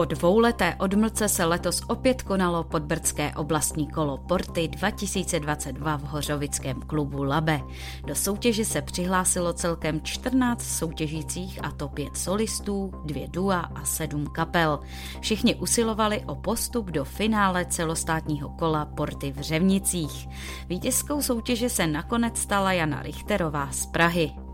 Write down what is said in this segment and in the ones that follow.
Po dvouleté odmlce se letos opět konalo podbrdské oblastní kolo Porty 2022 v Hořovickém klubu Labe. Do soutěže se přihlásilo celkem 14 soutěžících a to pět solistů, dvě dua a sedm kapel. Všichni usilovali o postup do finále celostátního kola Porty v Řevnicích. Vítězskou soutěže se nakonec stala Jana Richterová z Prahy.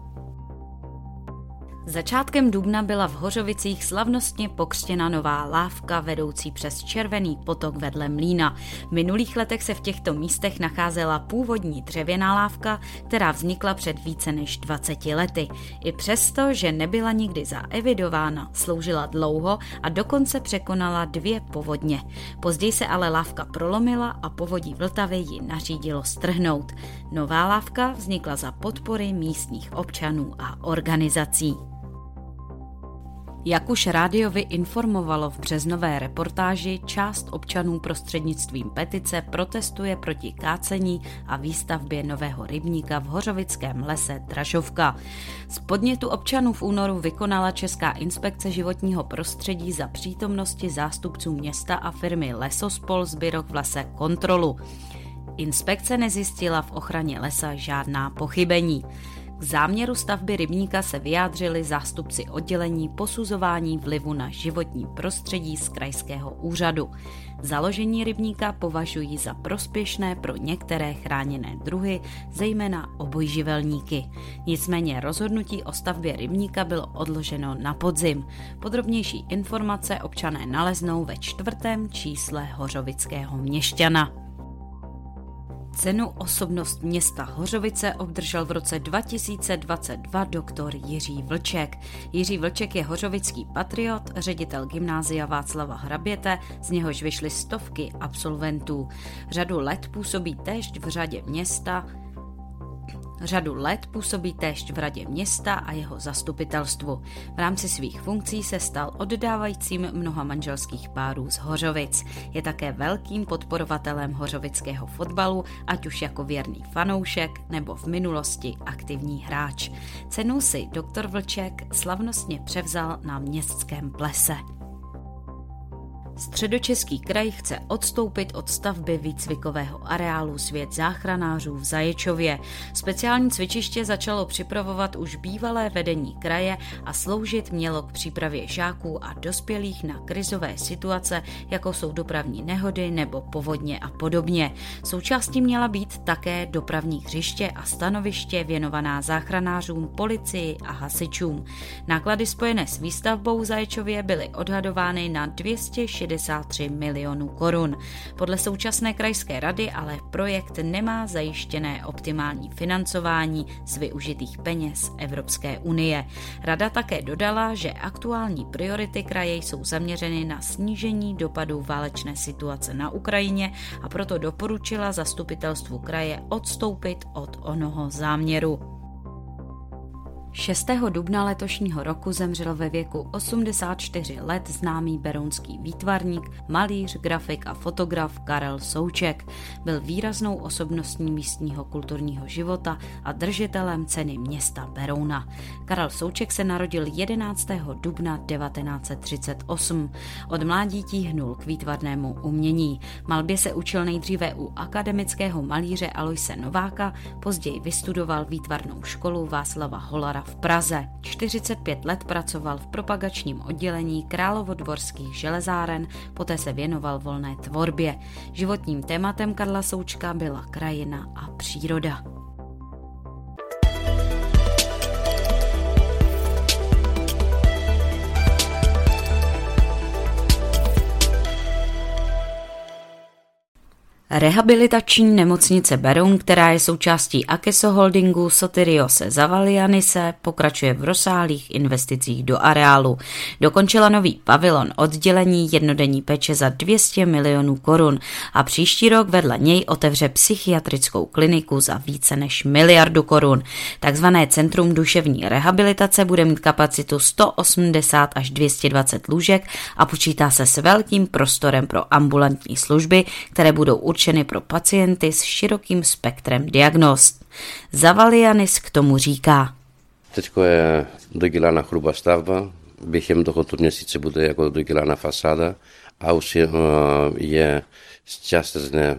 Začátkem dubna byla v Hořovicích slavnostně pokřtěna nová lávka vedoucí přes Červený potok vedle mlína. V minulých letech se v těchto místech nacházela původní dřevěná lávka, která vznikla před více než 20 lety. I přesto, že nebyla nikdy zaevidována, sloužila dlouho a dokonce překonala dvě povodně. Později se ale lávka prolomila a povodí Vltavy ji nařídilo strhnout. Nová lávka vznikla za podpory místních občanů a organizací. Jak už rádiovi informovalo v březnové reportáži, část občanů prostřednictvím petice protestuje proti kácení a výstavbě nového rybníka v Hořovickém lese Dražovka. Z podnětu občanů v únoru vykonala Česká inspekce životního prostředí za přítomnosti zástupců města a firmy Lesospol Zbyrok v lese kontrolu. Inspekce nezjistila v ochraně lesa žádná pochybení. K záměru stavby rybníka se vyjádřili zástupci oddělení posuzování vlivu na životní prostředí z krajského úřadu. Založení rybníka považují za prospěšné pro některé chráněné druhy, zejména obojživelníky. Nicméně rozhodnutí o stavbě rybníka bylo odloženo na podzim. Podrobnější informace občané naleznou ve čtvrtém čísle Hořovického měšťana. Cenu osobnost města Hořovice obdržel v roce 2022 doktor Jiří Vlček. Jiří Vlček je hořovický patriot, ředitel gymnázia Václava Hraběte, z něhož vyšly stovky absolventů. Řadu let působí též v řadě města, Řadu let působí též v radě města a jeho zastupitelstvu. V rámci svých funkcí se stal oddávajícím mnoha manželských párů z Hořovic. Je také velkým podporovatelem hořovického fotbalu, ať už jako věrný fanoušek nebo v minulosti aktivní hráč. Cenu si doktor Vlček slavnostně převzal na městském plese. Středočeský kraj chce odstoupit od stavby výcvikového areálu Svět záchranářů v Zaječově. Speciální cvičiště začalo připravovat už bývalé vedení kraje a sloužit mělo k přípravě žáků a dospělých na krizové situace, jako jsou dopravní nehody nebo povodně a podobně. Součástí měla být také dopravní hřiště a stanoviště věnovaná záchranářům, policii a hasičům. Náklady spojené s výstavbou Zaječově byly odhadovány na 260 163 milionů korun. Podle současné krajské rady ale projekt nemá zajištěné optimální financování z využitých peněz Evropské unie. Rada také dodala, že aktuální priority kraje jsou zaměřeny na snížení dopadů válečné situace na Ukrajině a proto doporučila zastupitelstvu kraje odstoupit od onoho záměru. 6. dubna letošního roku zemřel ve věku 84 let známý berounský výtvarník, malíř, grafik a fotograf Karel Souček. Byl výraznou osobností místního kulturního života a držitelem ceny města Berouna. Karel Souček se narodil 11. dubna 1938. Od mládí tíhnul k výtvarnému umění. Malbě se učil nejdříve u akademického malíře Aloise Nováka, později vystudoval výtvarnou školu Václava Holara v Praze. 45 let pracoval v propagačním oddělení Královodvorských železáren, poté se věnoval volné tvorbě. Životním tématem Karla Součka byla krajina a příroda. Rehabilitační nemocnice Beroun, která je součástí Akeso Holdingu Sotiriose Zavalianise, pokračuje v rozsáhlých investicích do areálu. Dokončila nový pavilon oddělení jednodenní peče za 200 milionů korun a příští rok vedle něj otevře psychiatrickou kliniku za více než miliardu korun. Takzvané Centrum duševní rehabilitace bude mít kapacitu 180 až 220 lůžek a počítá se s velkým prostorem pro ambulantní služby, které budou určeny pro pacienty s širokým spektrem diagnóz. Zavalianis k tomu říká. Teď je dodělána hrubá stavba, během tohoto měsíce bude jako dodělána fasáda a už je, je částečně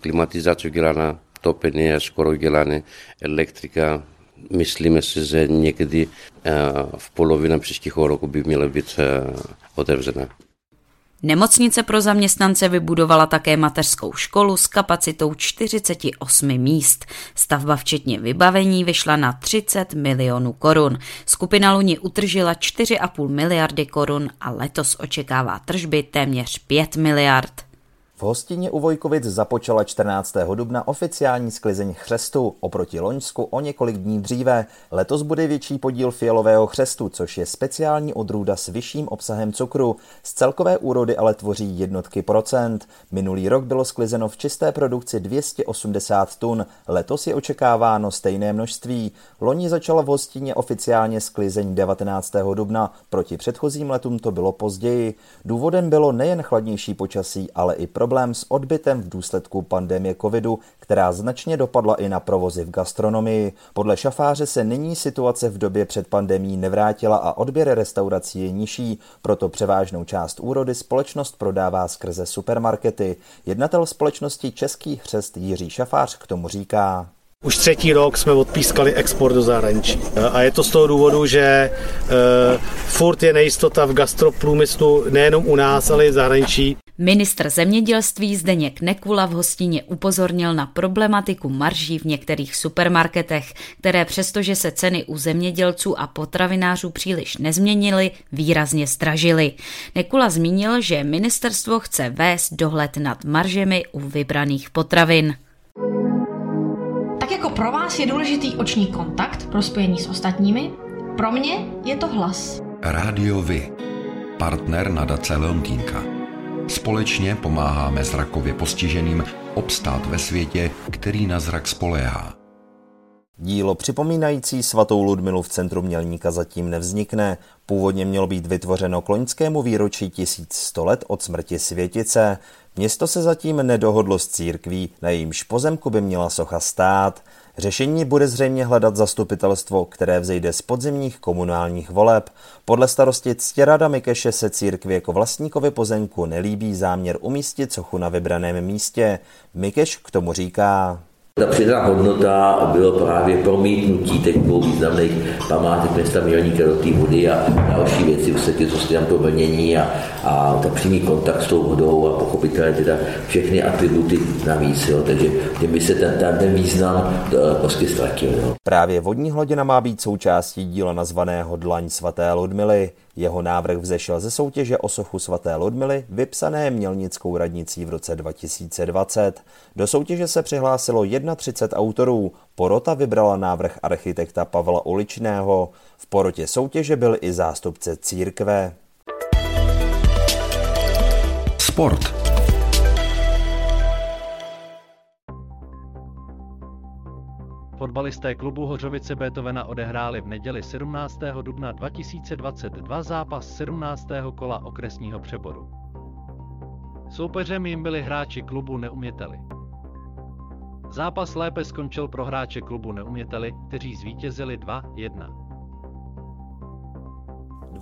klimatizace udělána, topení je skoro udělané, elektrika, myslíme si, že někdy v polovině příštího roku by měla být otevřena. Nemocnice pro zaměstnance vybudovala také mateřskou školu s kapacitou 48 míst. Stavba včetně vybavení vyšla na 30 milionů korun. Skupina Luni utržila 4,5 miliardy korun a letos očekává tržby téměř 5 miliard. V hostině u Vojkovic započala 14. dubna oficiální sklizeň chřestu. Oproti Loňsku o několik dní dříve. Letos bude větší podíl fialového chřestu, což je speciální odrůda s vyšším obsahem cukru. Z celkové úrody ale tvoří jednotky procent. Minulý rok bylo sklizeno v čisté produkci 280 tun. Letos je očekáváno stejné množství. Loni začala v hostině oficiálně sklizeň 19. dubna. Proti předchozím letům to bylo později. Důvodem bylo nejen chladnější počasí, ale i problém problém s odbytem v důsledku pandemie covidu, která značně dopadla i na provozy v gastronomii. Podle šafáře se nyní situace v době před pandemí nevrátila a odběr restaurací je nižší, proto převážnou část úrody společnost prodává skrze supermarkety. Jednatel společnosti Český hřest Jiří Šafář k tomu říká. Už třetí rok jsme odpískali export do zahraničí. A je to z toho důvodu, že uh, furt je nejistota v gastroprůmyslu nejenom u nás, ale i v zahraničí. Ministr zemědělství Zdeněk Nekula v hostině upozornil na problematiku marží v některých supermarketech, které přestože se ceny u zemědělců a potravinářů příliš nezměnily, výrazně stražily. Nekula zmínil, že ministerstvo chce vést dohled nad maržemi u vybraných potravin. Tak jako pro vás je důležitý oční kontakt pro spojení s ostatními, pro mě je to hlas. Rádio Vy, partner nadace Leontýnka. Společně pomáháme zrakově postiženým obstát ve světě, který na zrak spoléhá. Dílo připomínající svatou Ludmilu v centru Mělníka zatím nevznikne. Původně mělo být vytvořeno k loňskému výročí 1100 let od smrti světice. Město se zatím nedohodlo s církví, na jejímž pozemku by měla socha stát. Řešení bude zřejmě hledat zastupitelstvo, které vzejde z podzimních komunálních voleb. Podle starosti Ctěrada Mikeše se církvi jako vlastníkovi pozemku nelíbí záměr umístit sochu na vybraném místě. Mikeš k tomu říká. Ta přidaná hodnota bylo právě promítnutí těch dvou významných památek města Mělníka do té vody a další věci, všechny, co tam to vlnění a, a ta přímý kontakt s tou vodou a pochopitelně teda všechny atributy navíc. Jo. Takže tím by se ten, ten, ten význam eh, prostě ztratil. Jo. Právě vodní hladina má být součástí díla nazvaného Dlaň svaté Ludmily. Jeho návrh vzešel ze soutěže o sochu svaté Ludmily, vypsané Mělnickou radnicí v roce 2020. Do soutěže se přihlásilo 31 autorů. Porota vybrala návrh architekta Pavla Uličného. V porotě soutěže byl i zástupce církve. Sport. Fotbalisté klubu Hořovice Beethovena odehráli v neděli 17. dubna 2022 zápas 17. kola okresního přeboru. Soupeřem jim byli hráči klubu Neuměteli. Zápas lépe skončil pro hráče klubu Neuměteli, kteří zvítězili 2-1.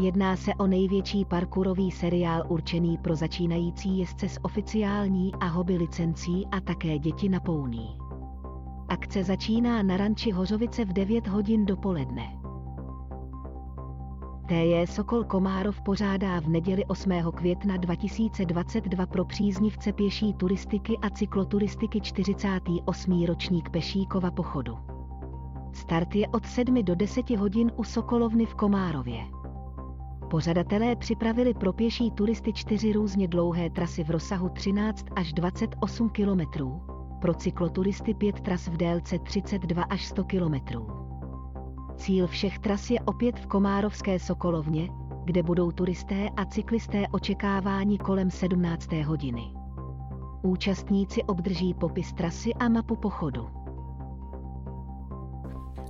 Jedná se o největší parkourový seriál určený pro začínající jezdce s oficiální a hobby licencí a také děti na pouní. Akce začíná na ranči Hořovice v 9 hodin dopoledne. TJ Sokol Komárov pořádá v neděli 8. května 2022 pro příznivce pěší turistiky a cykloturistiky 48. ročník Pešíkova pochodu. Start je od 7 do 10 hodin u Sokolovny v Komárově. Pořadatelé připravili pro pěší turisty čtyři různě dlouhé trasy v rozsahu 13 až 28 km, pro cykloturisty pět tras v délce 32 až 100 km. Cíl všech tras je opět v Komárovské Sokolovně, kde budou turisté a cyklisté očekáváni kolem 17. hodiny. Účastníci obdrží popis trasy a mapu pochodu.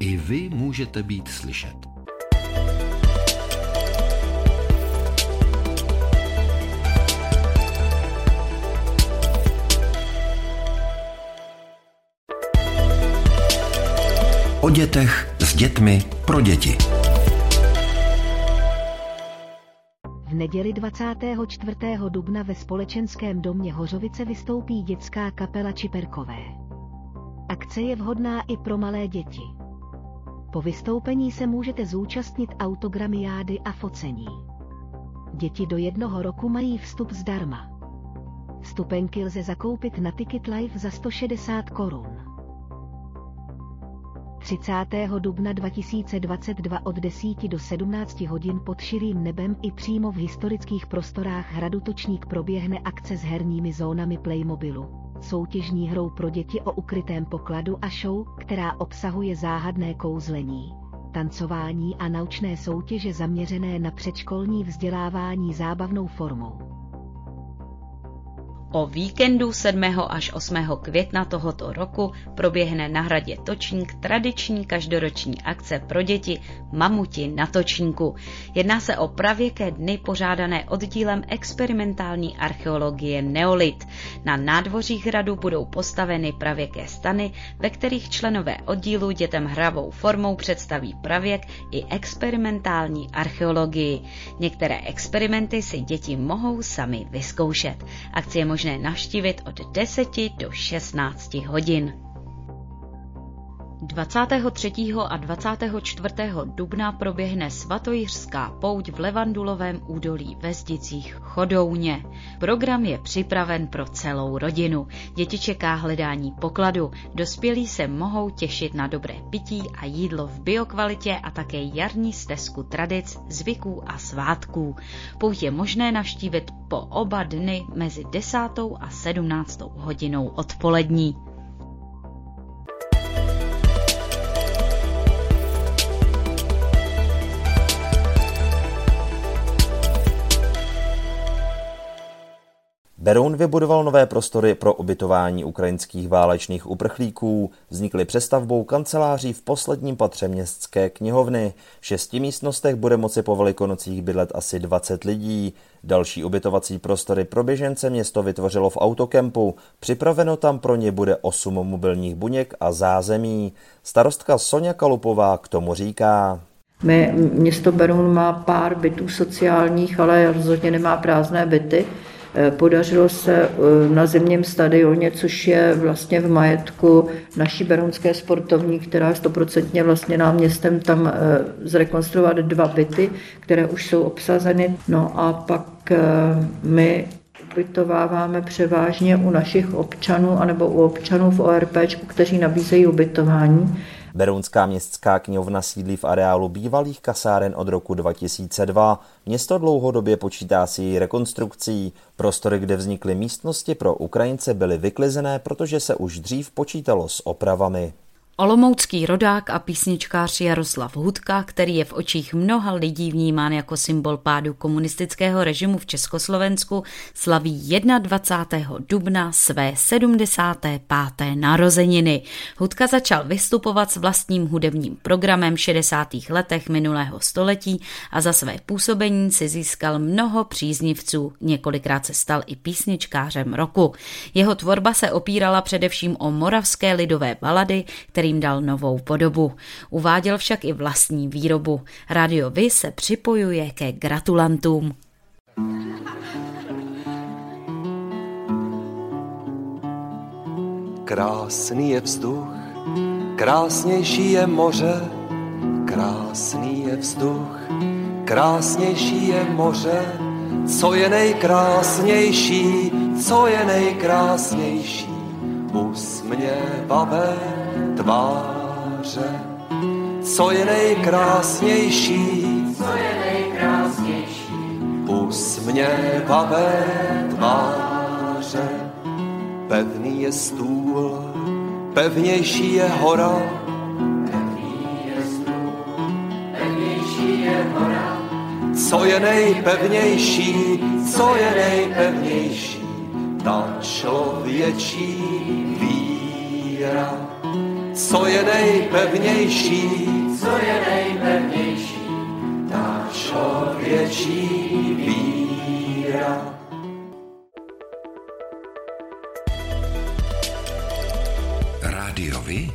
I vy můžete být slyšet. O dětech s dětmi pro děti. V neděli 24. dubna ve společenském domě Hořovice vystoupí dětská kapela Čiperkové. Akce je vhodná i pro malé děti. Po vystoupení se můžete zúčastnit autogramiády a focení. Děti do jednoho roku mají vstup zdarma. Vstupenky lze zakoupit na Ticket Live za 160 korun. 30. dubna 2022 od 10 do 17 hodin pod širým nebem i přímo v historických prostorách Hradu Točník proběhne akce s herními zónami Playmobilu soutěžní hrou pro děti o ukrytém pokladu a show, která obsahuje záhadné kouzlení, tancování a naučné soutěže zaměřené na předškolní vzdělávání zábavnou formou. O víkendu 7. až 8. května tohoto roku proběhne na hradě Točník tradiční každoroční akce pro děti Mamuti na Točníku. Jedná se o pravěké dny pořádané oddílem experimentální archeologie Neolit. Na nádvořích hradu budou postaveny pravěké stany, ve kterých členové oddílu dětem hravou formou představí pravěk i experimentální archeologii. Některé experimenty si děti mohou sami vyzkoušet. Akce je možné navštívit od 10 do 16 hodin. 23. a 24. dubna proběhne svatojiřská pouť v Levandulovém údolí ve Zdicích Chodouně. Program je připraven pro celou rodinu. Děti čeká hledání pokladu. Dospělí se mohou těšit na dobré pití a jídlo v biokvalitě a také jarní stezku tradic, zvyků a svátků. Pouť je možné navštívit po oba dny mezi 10. a 17. hodinou odpolední. Beroun vybudoval nové prostory pro ubytování ukrajinských válečných uprchlíků. Vznikly přestavbou kanceláří v posledním patře městské knihovny. V šesti místnostech bude moci po velikonocích bydlet asi 20 lidí. Další ubytovací prostory pro běžence město vytvořilo v autokempu. Připraveno tam pro ně bude 8 mobilních buněk a zázemí. Starostka Sonja Kalupová k tomu říká. My, město Beroun má pár bytů sociálních, ale rozhodně nemá prázdné byty. Eh, podařilo se eh, na zimním stadioně, což je vlastně v majetku naší berounské sportovní, která je stoprocentně vlastně nám městem tam eh, zrekonstruovat dva byty, které už jsou obsazeny. No a pak my ubytováváme převážně u našich občanů anebo u občanů v ORP, kteří nabízejí ubytování. Berounská městská knihovna sídlí v areálu bývalých kasáren od roku 2002. Město dlouhodobě počítá s její rekonstrukcí. Prostory, kde vznikly místnosti pro Ukrajince, byly vyklizené, protože se už dřív počítalo s opravami. Olomoucký rodák a písničkář Jaroslav Hudka, který je v očích mnoha lidí vnímán jako symbol pádu komunistického režimu v Československu, slaví 21. dubna své 75. narozeniny. Hudka začal vystupovat s vlastním hudebním programem v 60. letech minulého století a za své působení si získal mnoho příznivců. Několikrát se stal i písničkářem roku. Jeho tvorba se opírala především o moravské lidové balady, který kterým dal novou podobu. Uváděl však i vlastní výrobu. Radio Vy se připojuje ke gratulantům. Krásný je vzduch, krásnější je moře, krásný je vzduch, krásnější je moře, co je nejkrásnější, co je nejkrásnější, usměvavé tváře. Co je nejkrásnější, co je nejkrásnější, usměvavé tváře. Pevný je stůl, pevnější je hora, pevný je stůl, pevnější je hora. Co je nejpevnější, co je nejpevnější, ta člověčí víra co je nejpevnější, co je nejpevnější, ta člověčí víra. Rádiovi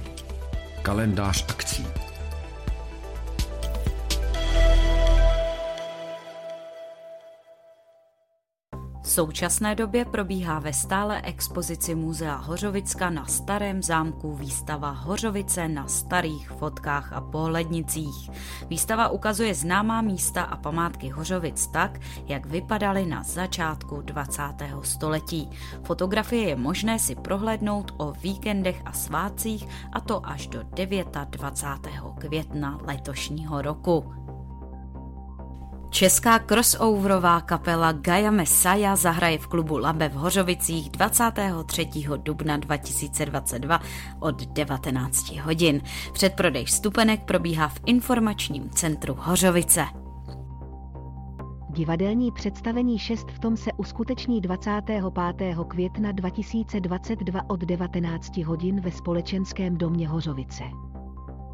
kalendář akcí. Současné době probíhá ve stále expozici Muzea Hořovicka na Starém zámku výstava Hořovice na starých fotkách a pohlednicích. Výstava ukazuje známá místa a památky Hořovic tak, jak vypadaly na začátku 20. století. Fotografie je možné si prohlédnout o víkendech a svátcích a to až do 29. května letošního roku. Česká crossoverová kapela Gaia Messiah zahraje v klubu Labe v Hořovicích 23. dubna 2022 od 19 hodin. Předprodej vstupenek probíhá v informačním centru Hořovice. Divadelní představení 6 v tom se uskuteční 25. května 2022 od 19 hodin ve společenském domě Hořovice.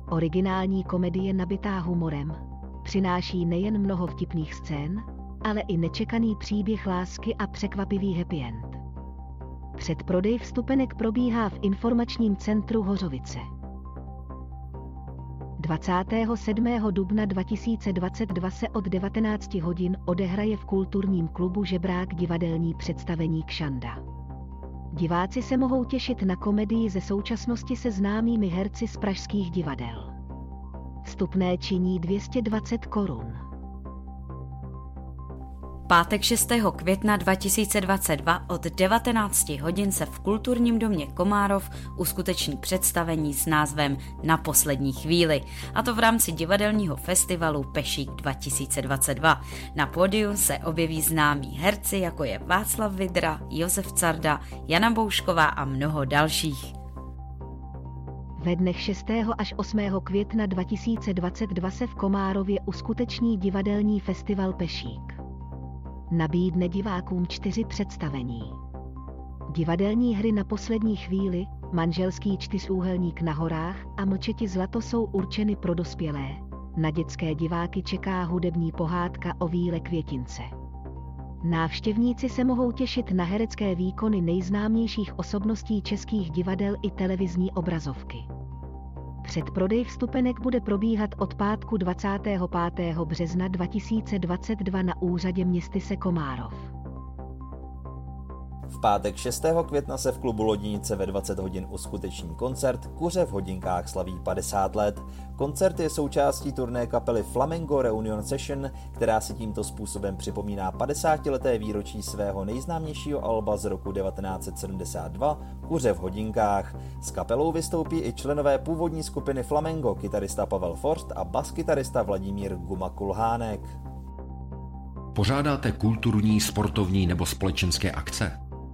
Originální komedie nabitá humorem, přináší nejen mnoho vtipných scén, ale i nečekaný příběh lásky a překvapivý happy end. Předprodej vstupenek probíhá v informačním centru Hořovice. 27. dubna 2022 se od 19 hodin odehraje v kulturním klubu Žebrák divadelní představení Kšanda. Diváci se mohou těšit na komedii ze současnosti se známými herci z pražských divadel. Vstupné činí 220 korun pátek 6. května 2022 od 19 hodin se v Kulturním domě Komárov uskuteční představení s názvem Na poslední chvíli, a to v rámci divadelního festivalu Pešík 2022. Na pódiu se objeví známí herci, jako je Václav Vidra, Josef Carda, Jana Boušková a mnoho dalších. Ve dnech 6. až 8. května 2022 se v Komárově uskuteční divadelní festival Pešík nabídne divákům čtyři představení. Divadelní hry na poslední chvíli, manželský čtyřúhelník na horách a mlčeti zlato jsou určeny pro dospělé. Na dětské diváky čeká hudební pohádka o víle květince. Návštěvníci se mohou těšit na herecké výkony nejznámějších osobností českých divadel i televizní obrazovky. Předprodej vstupenek bude probíhat od pátku 25. března 2022 na úřadě městyse Komárov. V pátek 6. května se v klubu Lodinice ve 20 hodin uskuteční koncert Kuře v hodinkách slaví 50 let. Koncert je součástí turné kapely Flamengo Reunion Session, která si tímto způsobem připomíná 50. leté výročí svého nejznámějšího alba z roku 1972 Kuře v hodinkách. S kapelou vystoupí i členové původní skupiny Flamengo, kytarista Pavel Forst a baskytarista Vladimír Guma Kulhánek. Pořádáte kulturní, sportovní nebo společenské akce?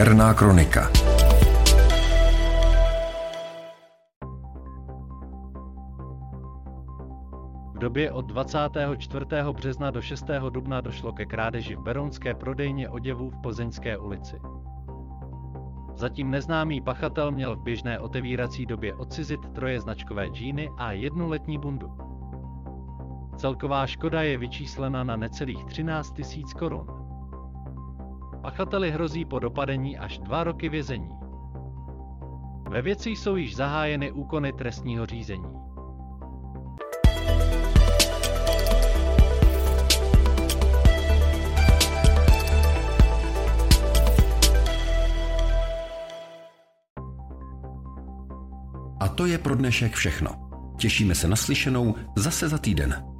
Černá kronika. V době od 24. března do 6. dubna došlo ke krádeži v Berounské prodejně oděvů v Plzeňské ulici. Zatím neznámý pachatel měl v běžné otevírací době odcizit troje značkové džíny a jednu letní bundu. Celková škoda je vyčíslena na necelých 13 000 korun. Pachateli hrozí po dopadení až dva roky vězení. Ve věci jsou již zahájeny úkony trestního řízení. A to je pro dnešek všechno. Těšíme se na slyšenou zase za týden.